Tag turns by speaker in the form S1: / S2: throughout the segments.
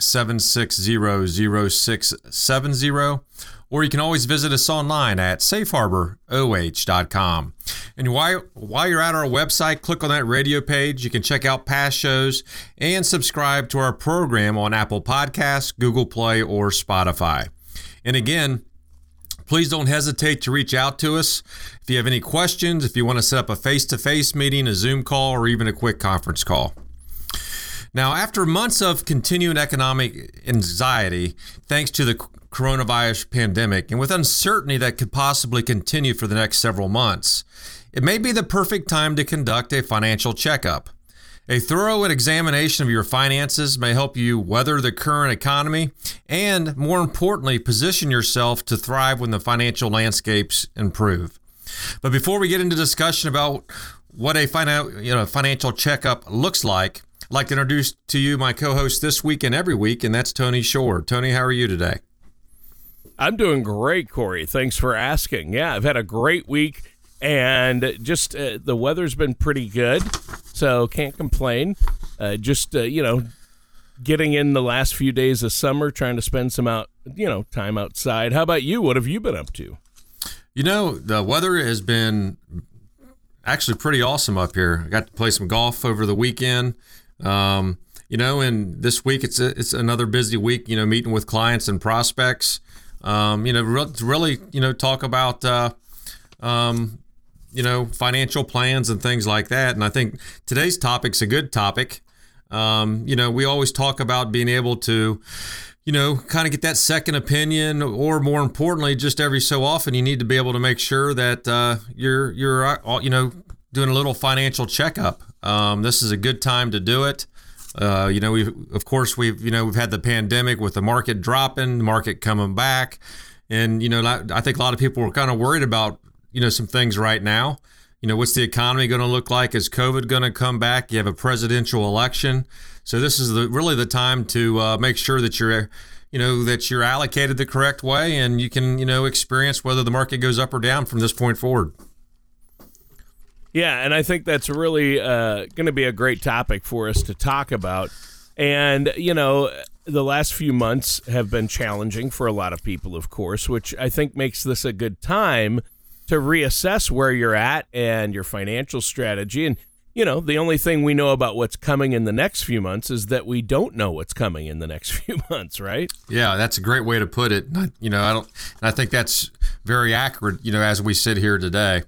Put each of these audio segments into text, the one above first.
S1: 760 0670 or you can always visit us online at safeharboroh.com. And while, while you're at our website, click on that radio page. You can check out past shows and subscribe to our program on Apple Podcasts, Google Play, or Spotify. And again, please don't hesitate to reach out to us. If you have any questions, if you want to set up a face to face meeting, a Zoom call, or even a quick conference call. Now, after months of continuing economic anxiety, thanks to the coronavirus pandemic, and with uncertainty that could possibly continue for the next several months, it may be the perfect time to conduct a financial checkup. A thorough examination of your finances may help you weather the current economy and, more importantly, position yourself to thrive when the financial landscapes improve. But before we get into discussion about what a you know, financial checkup looks like, I'd like to introduce to you my co-host this week and every week, and that's Tony Shore. Tony, how are you today?
S2: I'm doing great, Corey. Thanks for asking. Yeah, I've had a great week, and just uh, the weather's been pretty good, so can't complain. Uh, just uh, you know, getting in the last few days of summer, trying to spend some out, you know, time outside. How about you? What have you been up to?
S1: You know, the weather has been actually pretty awesome up here. I got to play some golf over the weekend. Um, you know, and this week it's a, it's another busy week. You know, meeting with clients and prospects um, you know, re- really, you know, talk about, uh, um, you know, financial plans and things like that. And I think today's topic's a good topic. Um, you know, we always talk about being able to, you know, kind of get that second opinion, or more importantly, just every so often, you need to be able to make sure that uh, you're you're uh, you know doing a little financial checkup. Um, this is a good time to do it. Uh, you know, we of course we've you know we've had the pandemic with the market dropping, the market coming back, and you know I think a lot of people were kind of worried about you know some things right now. You know, what's the economy going to look like? Is COVID going to come back? You have a presidential election, so this is the, really the time to uh, make sure that you're you know that you're allocated the correct way, and you can you know experience whether the market goes up or down from this point forward.
S2: Yeah, and I think that's really uh, going to be a great topic for us to talk about. And, you know, the last few months have been challenging for a lot of people, of course, which I think makes this a good time to reassess where you're at and your financial strategy. And you know, the only thing we know about what's coming in the next few months is that we don't know what's coming in the next few months, right?
S1: Yeah, that's a great way to put it. You know, I don't, I think that's very accurate. You know, as we sit here today.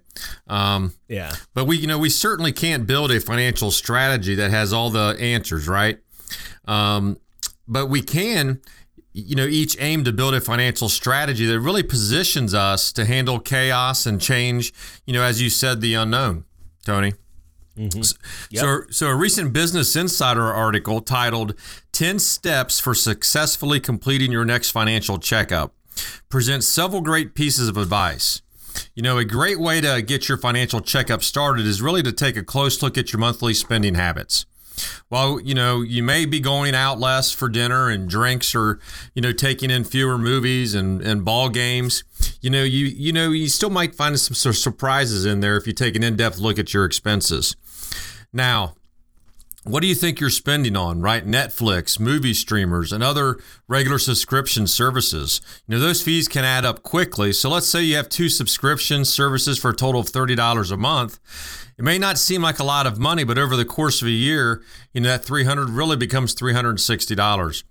S2: Um, yeah.
S1: But we, you know, we certainly can't build a financial strategy that has all the answers, right? Um, but we can, you know, each aim to build a financial strategy that really positions us to handle chaos and change. You know, as you said, the unknown, Tony. Mm-hmm. Yep. So, so a recent Business Insider article titled 10 Steps for Successfully Completing Your Next Financial Checkup presents several great pieces of advice. You know, a great way to get your financial checkup started is really to take a close look at your monthly spending habits. While, you know, you may be going out less for dinner and drinks or, you know, taking in fewer movies and, and ball games, you know, you you know, you still might find some surprises in there if you take an in-depth look at your expenses. Now, what do you think you're spending on, right? Netflix, movie streamers, and other regular subscription services. You know, those fees can add up quickly. So let's say you have two subscription services for a total of $30 a month. It may not seem like a lot of money, but over the course of a year, you know, that 300 really becomes $360.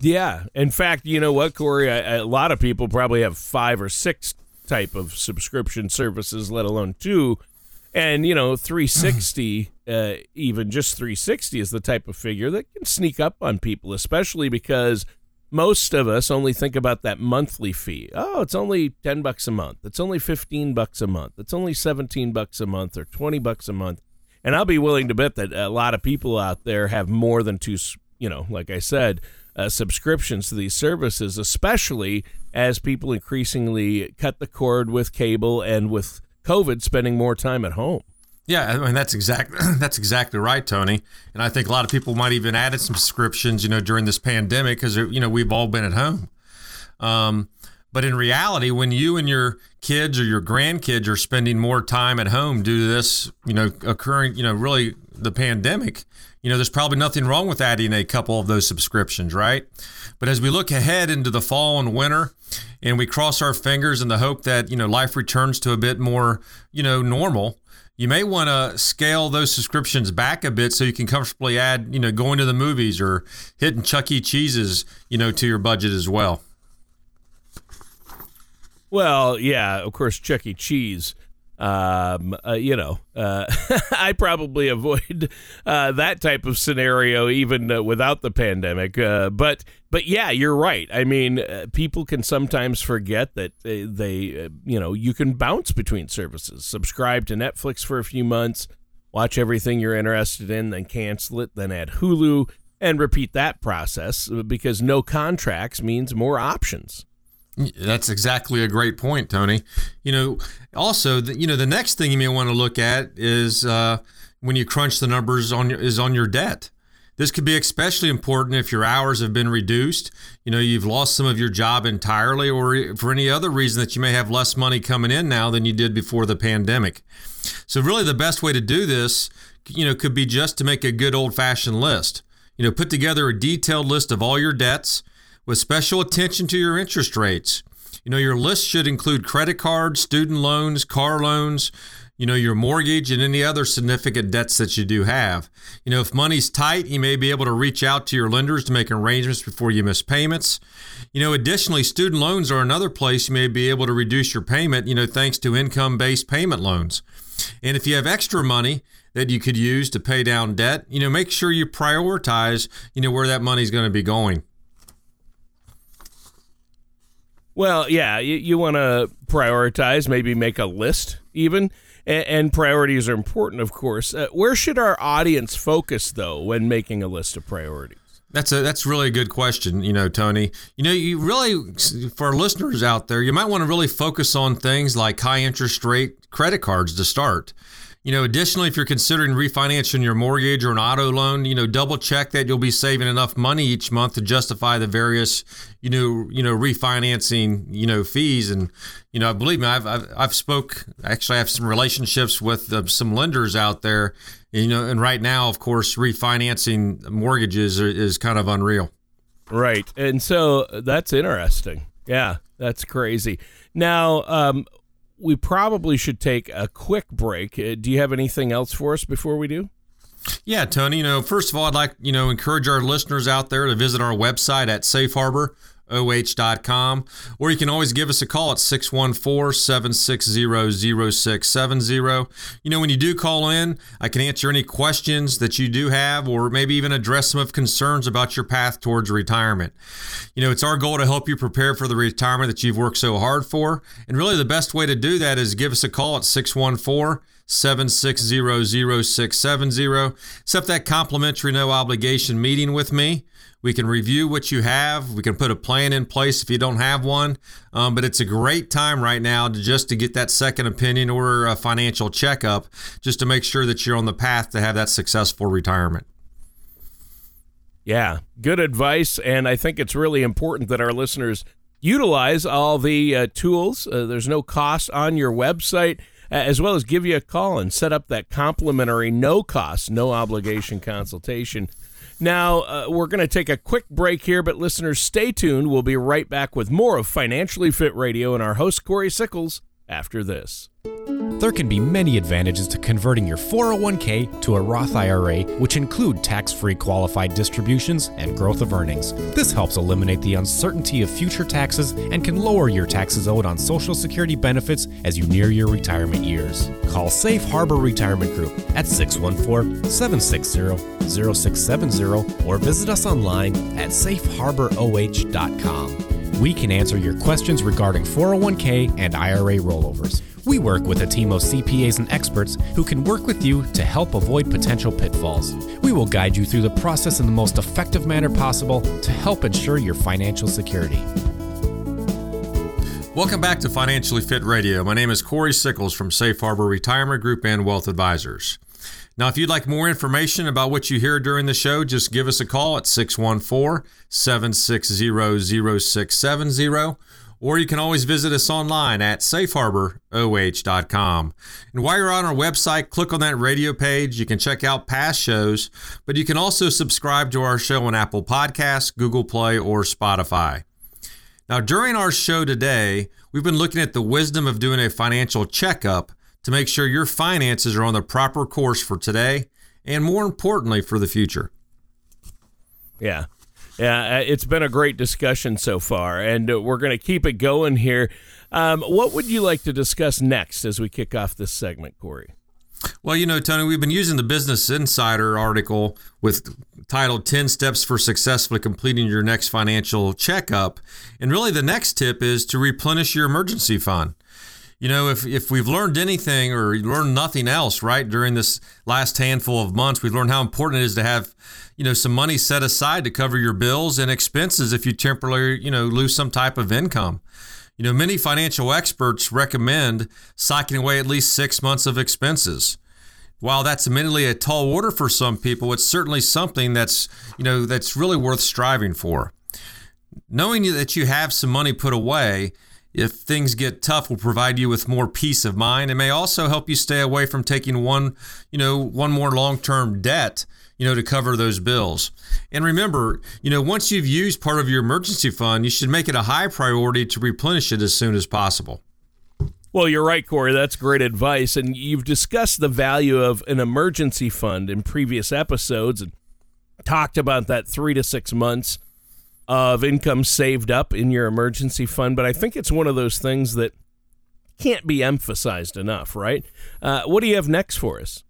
S2: Yeah. In fact, you know what, Corey? A, a lot of people probably have five or six type of subscription services, let alone two And, you know, 360, uh, even just 360 is the type of figure that can sneak up on people, especially because most of us only think about that monthly fee. Oh, it's only 10 bucks a month. It's only 15 bucks a month. It's only 17 bucks a month or 20 bucks a month. And I'll be willing to bet that a lot of people out there have more than two, you know, like I said, uh, subscriptions to these services, especially as people increasingly cut the cord with cable and with COVID spending more time at home.
S1: Yeah, I mean that's exactly that's exactly right, Tony. And I think a lot of people might even added some subscriptions, you know, during this pandemic because you know we've all been at home. Um, but in reality, when you and your kids or your grandkids are spending more time at home due to this, you know, occurring, you know, really the pandemic, you know, there's probably nothing wrong with adding a couple of those subscriptions, right? But as we look ahead into the fall and winter, and we cross our fingers in the hope that you know life returns to a bit more, you know, normal you may want to scale those subscriptions back a bit so you can comfortably add, you know, going to the movies or hitting Chuck E. Cheese's, you know, to your budget as well.
S2: Well, yeah, of course, Chuck E. Cheese um, uh, you know, uh, I probably avoid uh, that type of scenario even uh, without the pandemic. Uh, but but yeah, you're right. I mean, uh, people can sometimes forget that they, they you know you can bounce between services. Subscribe to Netflix for a few months, watch everything you're interested in, then cancel it, then add Hulu. And repeat that process because no contracts means more options.
S1: That's exactly a great point, Tony. You know, also, the, you know, the next thing you may want to look at is uh, when you crunch the numbers on your, is on your debt. This could be especially important if your hours have been reduced. You know, you've lost some of your job entirely, or for any other reason that you may have less money coming in now than you did before the pandemic. So, really, the best way to do this, you know, could be just to make a good old fashioned list. You know, put together a detailed list of all your debts with special attention to your interest rates. You know, your list should include credit cards, student loans, car loans, you know, your mortgage and any other significant debts that you do have. You know, if money's tight, you may be able to reach out to your lenders to make arrangements before you miss payments. You know, additionally, student loans are another place you may be able to reduce your payment, you know, thanks to income based payment loans. And if you have extra money, that you could use to pay down debt, you know, make sure you prioritize, you know, where that money's going to be going.
S2: Well, yeah, you, you want to prioritize, maybe make a list even. And, and priorities are important, of course. Uh, where should our audience focus, though, when making a list of priorities?
S1: That's a that's really a good question, you know, Tony. You know, you really for listeners out there, you might want to really focus on things like high interest rate credit cards to start. You know, additionally, if you're considering refinancing your mortgage or an auto loan, you know, double check that you'll be saving enough money each month to justify the various, you know, you know, refinancing, you know, fees. And you know, believe me, I've I've, I've spoke. Actually, I have some relationships with uh, some lenders out there. You know, and right now, of course, refinancing mortgages are, is kind of unreal.
S2: Right, and so that's interesting. Yeah, that's crazy. Now, um, we probably should take a quick break. Uh, do you have anything else for us before we do?
S1: Yeah, Tony. You know, first of all, I'd like you know encourage our listeners out there to visit our website at Safe Harbor oh.com, or you can always give us a call at 614-760-0670. You know, when you do call in, I can answer any questions that you do have or maybe even address some of concerns about your path towards retirement. You know, it's our goal to help you prepare for the retirement that you've worked so hard for. And really the best way to do that is give us a call at 614 760 0670. Set that complimentary no obligation meeting with me. We can review what you have. We can put a plan in place if you don't have one. Um, but it's a great time right now to just to get that second opinion or a financial checkup, just to make sure that you're on the path to have that successful retirement.
S2: Yeah, good advice, and I think it's really important that our listeners utilize all the uh, tools. Uh, there's no cost on your website as well as give you a call and set up that complimentary, no cost, no obligation consultation now, uh, we're going to take a quick break here, but listeners, stay tuned. We'll be right back with more of Financially Fit Radio and our host, Corey Sickles, after this.
S3: There can be many advantages to converting your 401k to a Roth IRA, which include tax free qualified distributions and growth of earnings. This helps eliminate the uncertainty of future taxes and can lower your taxes owed on Social Security benefits as you near your retirement years. Call Safe Harbor Retirement Group at 614 760 0670 or visit us online at safeharboroh.com. We can answer your questions regarding 401k and IRA rollovers. We work with a team of CPAs and experts who can work with you to help avoid potential pitfalls. We will guide you through the process in the most effective manner possible to help ensure your financial security.
S1: Welcome back to Financially Fit Radio. My name is Corey Sickles from Safe Harbor Retirement Group and Wealth Advisors. Now, if you'd like more information about what you hear during the show, just give us a call at 614 760 0670 or you can always visit us online at safeharboroh.com. And while you're on our website, click on that radio page. You can check out past shows, but you can also subscribe to our show on Apple Podcasts, Google Play, or Spotify. Now, during our show today, we've been looking at the wisdom of doing a financial checkup to make sure your finances are on the proper course for today and more importantly for the future.
S2: Yeah. Yeah, uh, it's been a great discussion so far, and uh, we're going to keep it going here. Um, what would you like to discuss next as we kick off this segment, Corey?
S1: Well, you know, Tony, we've been using the Business Insider article with titled 10 Steps for Successfully Completing Your Next Financial Checkup. And really, the next tip is to replenish your emergency fund. You know, if, if we've learned anything or learned nothing else, right, during this last handful of months, we've learned how important it is to have you know some money set aside to cover your bills and expenses if you temporarily you know lose some type of income. You know many financial experts recommend socking away at least six months of expenses. While that's admittedly a tall order for some people it's certainly something that's you know that's really worth striving for. Knowing that you have some money put away if things get tough will provide you with more peace of mind It may also help you stay away from taking one you know one more long-term debt you know, to cover those bills. And remember, you know, once you've used part of your emergency fund, you should make it a high priority to replenish it as soon as possible.
S2: Well, you're right, Corey. That's great advice. And you've discussed the value of an emergency fund in previous episodes and talked about that three to six months of income saved up in your emergency fund. But I think it's one of those things that can't be emphasized enough, right? Uh, what do you have next for us?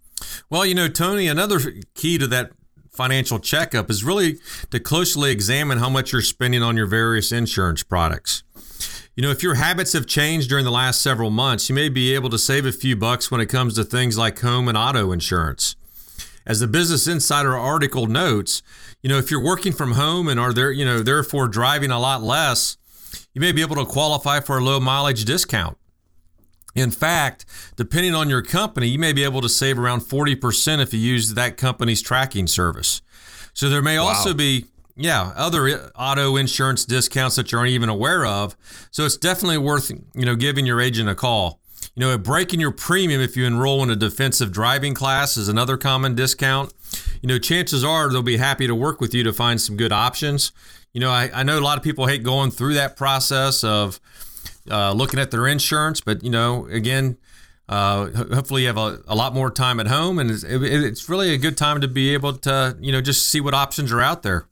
S1: Well, you know, Tony, another key to that financial checkup is really to closely examine how much you're spending on your various insurance products. You know, if your habits have changed during the last several months, you may be able to save a few bucks when it comes to things like home and auto insurance. As the Business Insider article notes, you know, if you're working from home and are there, you know, therefore driving a lot less, you may be able to qualify for a low mileage discount. In fact, depending on your company, you may be able to save around 40% if you use that company's tracking service. So there may wow. also be yeah, other auto insurance discounts that you aren't even aware of. So it's definitely worth, you know, giving your agent a call. You know, breaking your premium if you enroll in a defensive driving class is another common discount. You know, chances are they'll be happy to work with you to find some good options. You know, I, I know a lot of people hate going through that process of, uh, looking at their insurance. But you know, again, uh, hopefully you have a, a, lot more time at home, and it's, it, it's really a good time to be able to you know just see what options are out there.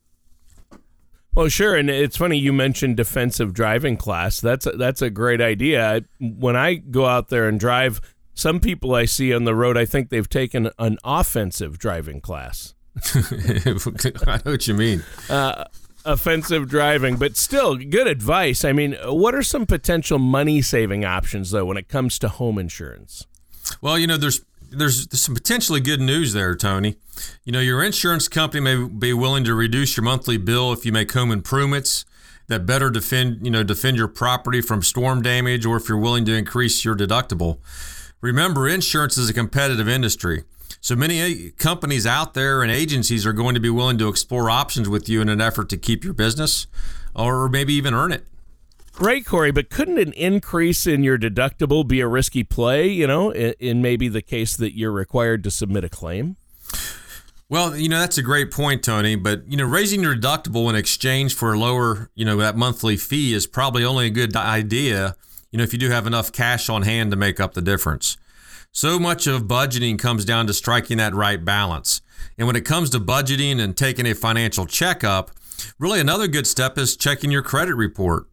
S2: Well, sure, and it's funny you mentioned defensive driving class. That's a, that's a great idea. When I go out there and drive, some people I see on the road, I think they've taken an offensive driving class.
S1: I know what you mean.
S2: Uh, offensive driving, but still good advice. I mean, what are some potential money saving options though when it comes to home insurance?
S1: Well, you know, there's there's, there's some potentially good news there, Tony. You know, your insurance company may be willing to reduce your monthly bill if you make home improvements that better defend, you know, defend your property from storm damage or if you're willing to increase your deductible. Remember, insurance is a competitive industry. So many companies out there and agencies are going to be willing to explore options with you in an effort to keep your business or maybe even earn it.
S2: Right, Corey, but couldn't an increase in your deductible be a risky play, you know, in, in maybe the case that you're required to submit a claim?
S1: Well, you know, that's a great point, Tony. But, you know, raising your deductible in exchange for a lower, you know, that monthly fee is probably only a good idea you know, if you do have enough cash on hand to make up the difference. So much of budgeting comes down to striking that right balance. And when it comes to budgeting and taking a financial checkup, really another good step is checking your credit report.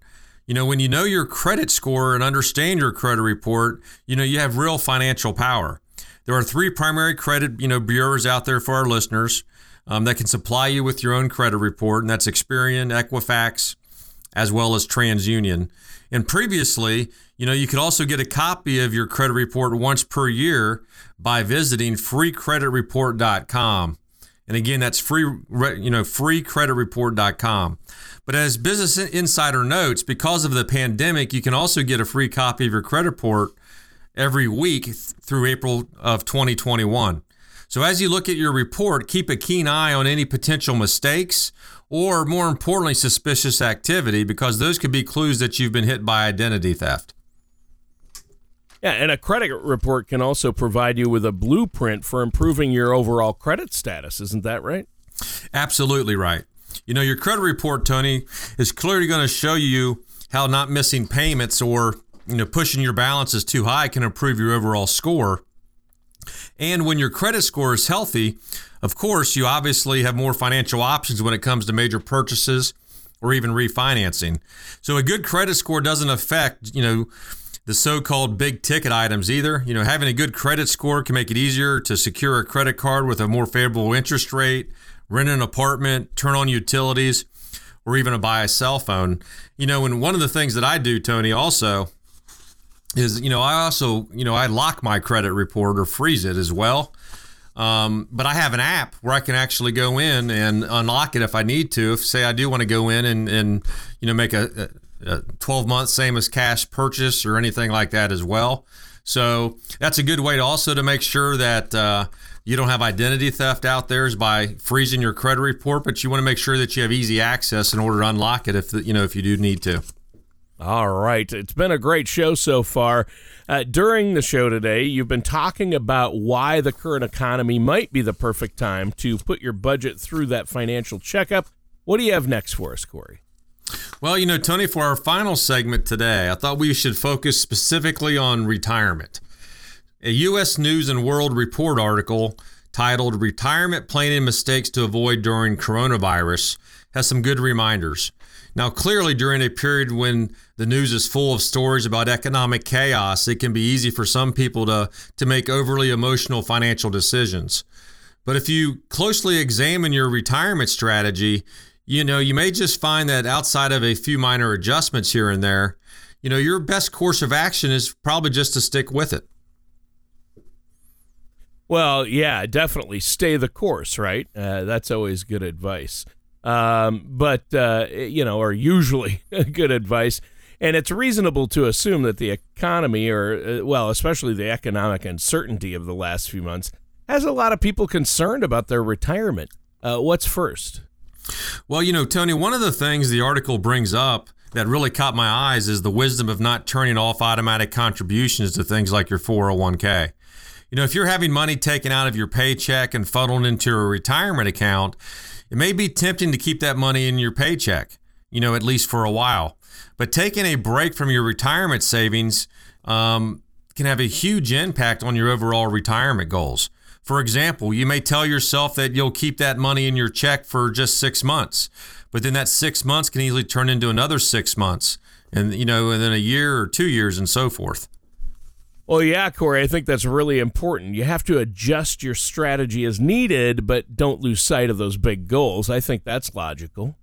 S1: You know, when you know your credit score and understand your credit report, you know, you have real financial power. There are three primary credit, you know, bureaus out there for our listeners um, that can supply you with your own credit report, and that's Experian, Equifax, as well as TransUnion. And previously, you know, you could also get a copy of your credit report once per year by visiting freecreditreport.com. And again, that's free, you know, freecreditreport.com. But as Business Insider notes, because of the pandemic, you can also get a free copy of your credit report every week through April of 2021. So as you look at your report, keep a keen eye on any potential mistakes or more importantly, suspicious activity because those could be clues that you've been hit by identity theft.
S2: Yeah, and a credit report can also provide you with a blueprint for improving your overall credit status. Isn't that right?
S1: Absolutely right. You know, your credit report, Tony, is clearly going to show you how not missing payments or you know pushing your balances too high can improve your overall score. And when your credit score is healthy, of course, you obviously have more financial options when it comes to major purchases or even refinancing. So a good credit score doesn't affect, you know, the so-called big ticket items either. You know, having a good credit score can make it easier to secure a credit card with a more favorable interest rate, rent an apartment, turn on utilities, or even to buy a cell phone. You know, and one of the things that I do, Tony, also is, you know, I also, you know, I lock my credit report or freeze it as well. Um, but I have an app where I can actually go in and unlock it if I need to. If say I do want to go in and, and you know make a, a 12 month same as cash purchase or anything like that as well. So that's a good way to also to make sure that uh, you don't have identity theft out there is by freezing your credit report, but you want to make sure that you have easy access in order to unlock it if you know if you do need to.
S2: All right. It's been a great show so far. Uh, during the show today, you've been talking about why the current economy might be the perfect time to put your budget through that financial checkup. What do you have next for us, Corey?
S1: Well, you know, Tony, for our final segment today, I thought we should focus specifically on retirement. A U.S. News and World Report article titled Retirement Planning Mistakes to Avoid During Coronavirus has some good reminders. Now, clearly, during a period when the news is full of stories about economic chaos, it can be easy for some people to, to make overly emotional financial decisions. But if you closely examine your retirement strategy, you know, you may just find that outside of a few minor adjustments here and there, you know, your best course of action is probably just to stick with it.
S2: Well, yeah, definitely stay the course, right? Uh, that's always good advice um, but uh, you know, or usually good advice. And it's reasonable to assume that the economy, or uh, well, especially the economic uncertainty of the last few months, has a lot of people concerned about their retirement. Uh, what's first?
S1: Well, you know, Tony, one of the things the article brings up that really caught my eyes is the wisdom of not turning off automatic contributions to things like your 401k. You know, if you're having money taken out of your paycheck and funneled into a retirement account, it may be tempting to keep that money in your paycheck, you know, at least for a while. But taking a break from your retirement savings um, can have a huge impact on your overall retirement goals. For example, you may tell yourself that you'll keep that money in your check for just six months, but then that six months can easily turn into another six months, and you know, and then a year or two years, and so forth.
S2: Well, yeah, Corey, I think that's really important. You have to adjust your strategy as needed, but don't lose sight of those big goals. I think that's logical.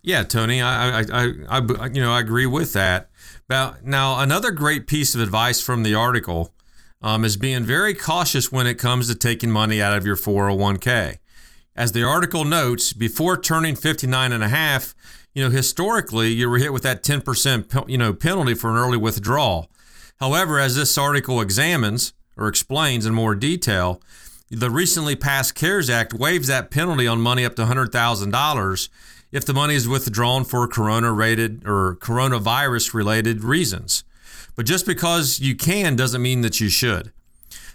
S1: Yeah, Tony, I, I, I, I you know, I agree with that. Now, now, another great piece of advice from the article um, is being very cautious when it comes to taking money out of your 401k. As the article notes, before turning 59 and a half, you know, historically, you were hit with that 10% you know penalty for an early withdrawal. However, as this article examines or explains in more detail, the recently passed CARES Act waives that penalty on money up to $100,000 if the money is withdrawn for corona rated or coronavirus related reasons. But just because you can doesn't mean that you should.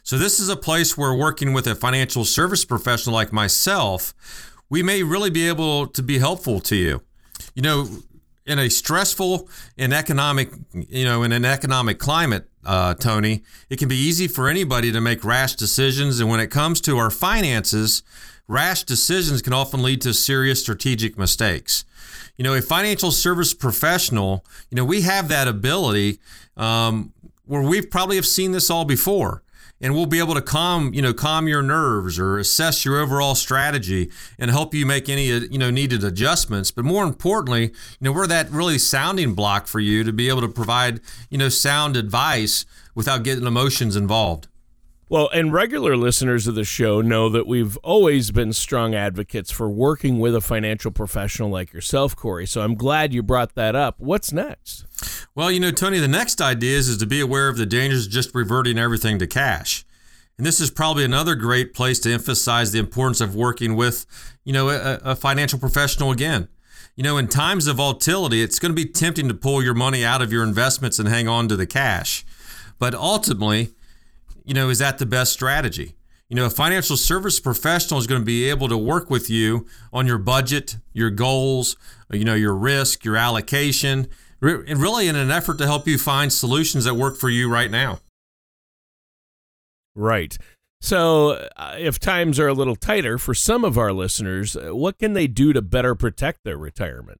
S1: So, this is a place where working with a financial service professional like myself, we may really be able to be helpful to you. You know, in a stressful and economic, you know, in an economic climate, uh, Tony, it can be easy for anybody to make rash decisions. And when it comes to our finances, rash decisions can often lead to serious strategic mistakes. You know, a financial service professional, you know, we have that ability um, where we probably have seen this all before and we'll be able to calm you know calm your nerves or assess your overall strategy and help you make any uh, you know needed adjustments. But more importantly you know we're that really sounding block for you to be able to provide you know sound advice without getting emotions involved
S2: well, and regular listeners of the show know that we've always been strong advocates for working with a financial professional like yourself, Corey. So I'm glad you brought that up. What's next?
S1: Well, you know, Tony, the next idea is, is to be aware of the dangers of just reverting everything to cash. And this is probably another great place to emphasize the importance of working with, you know, a, a financial professional again. You know, in times of volatility, it's going to be tempting to pull your money out of your investments and hang on to the cash. But ultimately, you know, is that the best strategy? You know, a financial service professional is going to be able to work with you on your budget, your goals, you know, your risk, your allocation, and really in an effort to help you find solutions that work for you right now.
S2: Right. So, uh, if times are a little tighter for some of our listeners, uh, what can they do to better protect their retirement?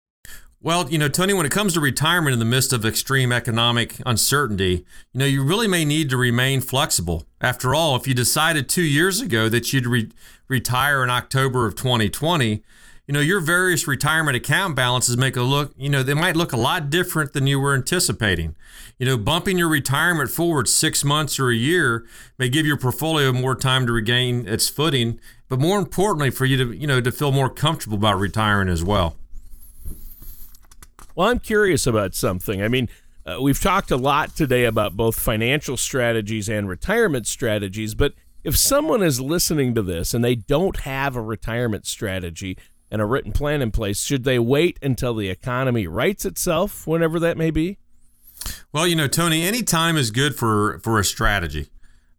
S1: Well, you know, Tony, when it comes to retirement in the midst of extreme economic uncertainty, you know, you really may need to remain flexible. After all, if you decided two years ago that you'd re- retire in October of 2020, you know, your various retirement account balances make a look, you know, they might look a lot different than you were anticipating. You know, bumping your retirement forward six months or a year may give your portfolio more time to regain its footing, but more importantly, for you to, you know, to feel more comfortable about retiring as well.
S2: Well, I'm curious about something. I mean, uh, we've talked a lot today about both financial strategies and retirement strategies, but if someone is listening to this and they don't have a retirement strategy and a written plan in place, should they wait until the economy rights itself, whenever that may be?
S1: Well, you know, Tony, any time is good for for a strategy.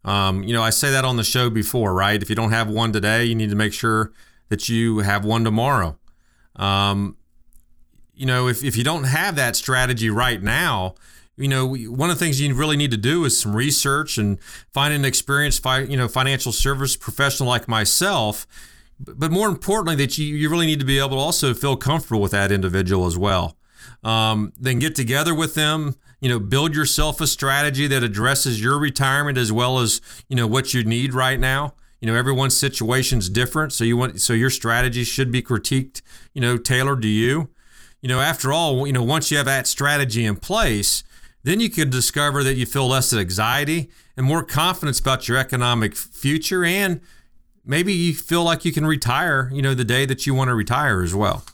S1: Um, you know, I say that on the show before, right? If you don't have one today, you need to make sure that you have one tomorrow. Um, you know, if, if you don't have that strategy right now, you know, one of the things you really need to do is some research and find an experienced, you know, financial service professional like myself. But more importantly, that you, you really need to be able to also feel comfortable with that individual as well. Um, then get together with them, you know, build yourself a strategy that addresses your retirement as well as, you know, what you need right now. You know, everyone's situation is different. So you want, so your strategy should be critiqued, you know, tailored to you you know, after all, you know, once you have that strategy in place, then you could discover that you feel less anxiety and more confidence about your economic future and maybe you feel like you can retire, you know, the day that you want to retire as well.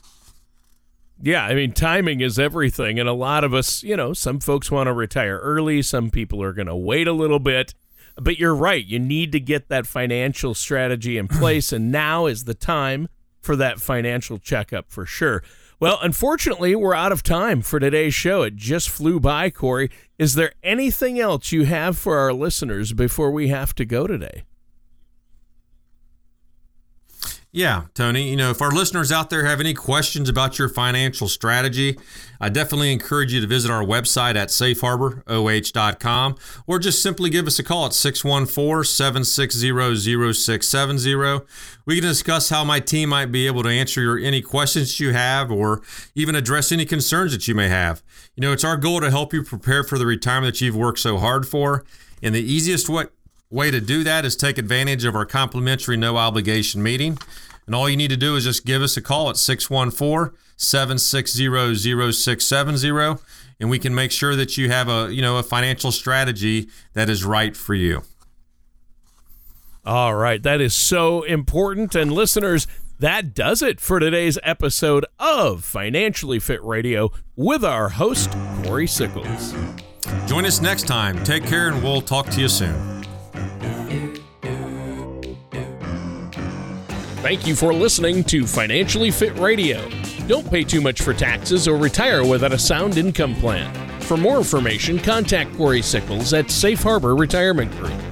S2: Yeah, I mean, timing is everything. And a lot of us, you know, some folks want to retire early, some people are going to wait a little bit. But you're right. You need to get that financial strategy in place. and now is the time for that financial checkup for sure. Well, unfortunately, we're out of time for today's show. It just flew by, Corey. Is there anything else you have for our listeners before we have to go today?
S1: Yeah, Tony. You know, if our listeners out there have any questions about your financial strategy, I definitely encourage you to visit our website at safeharboroh.com or just simply give us a call at 614 760 0670. We can discuss how my team might be able to answer your any questions you have or even address any concerns that you may have. You know, it's our goal to help you prepare for the retirement that you've worked so hard for. And the easiest way Way to do that is take advantage of our complimentary no obligation meeting. And all you need to do is just give us a call at 614 760 0670 and we can make sure that you have a, you know, a financial strategy that is right for you.
S2: All right, that is so important and listeners, that does it for today's episode of Financially Fit Radio with our host Corey Sickles.
S1: Join us next time. Take care and we'll talk to you soon.
S2: Thank you for listening to Financially Fit Radio. Don't pay too much for taxes or retire without a sound income plan. For more information, contact Corey Sickles at Safe Harbor Retirement Group.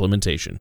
S4: implementation.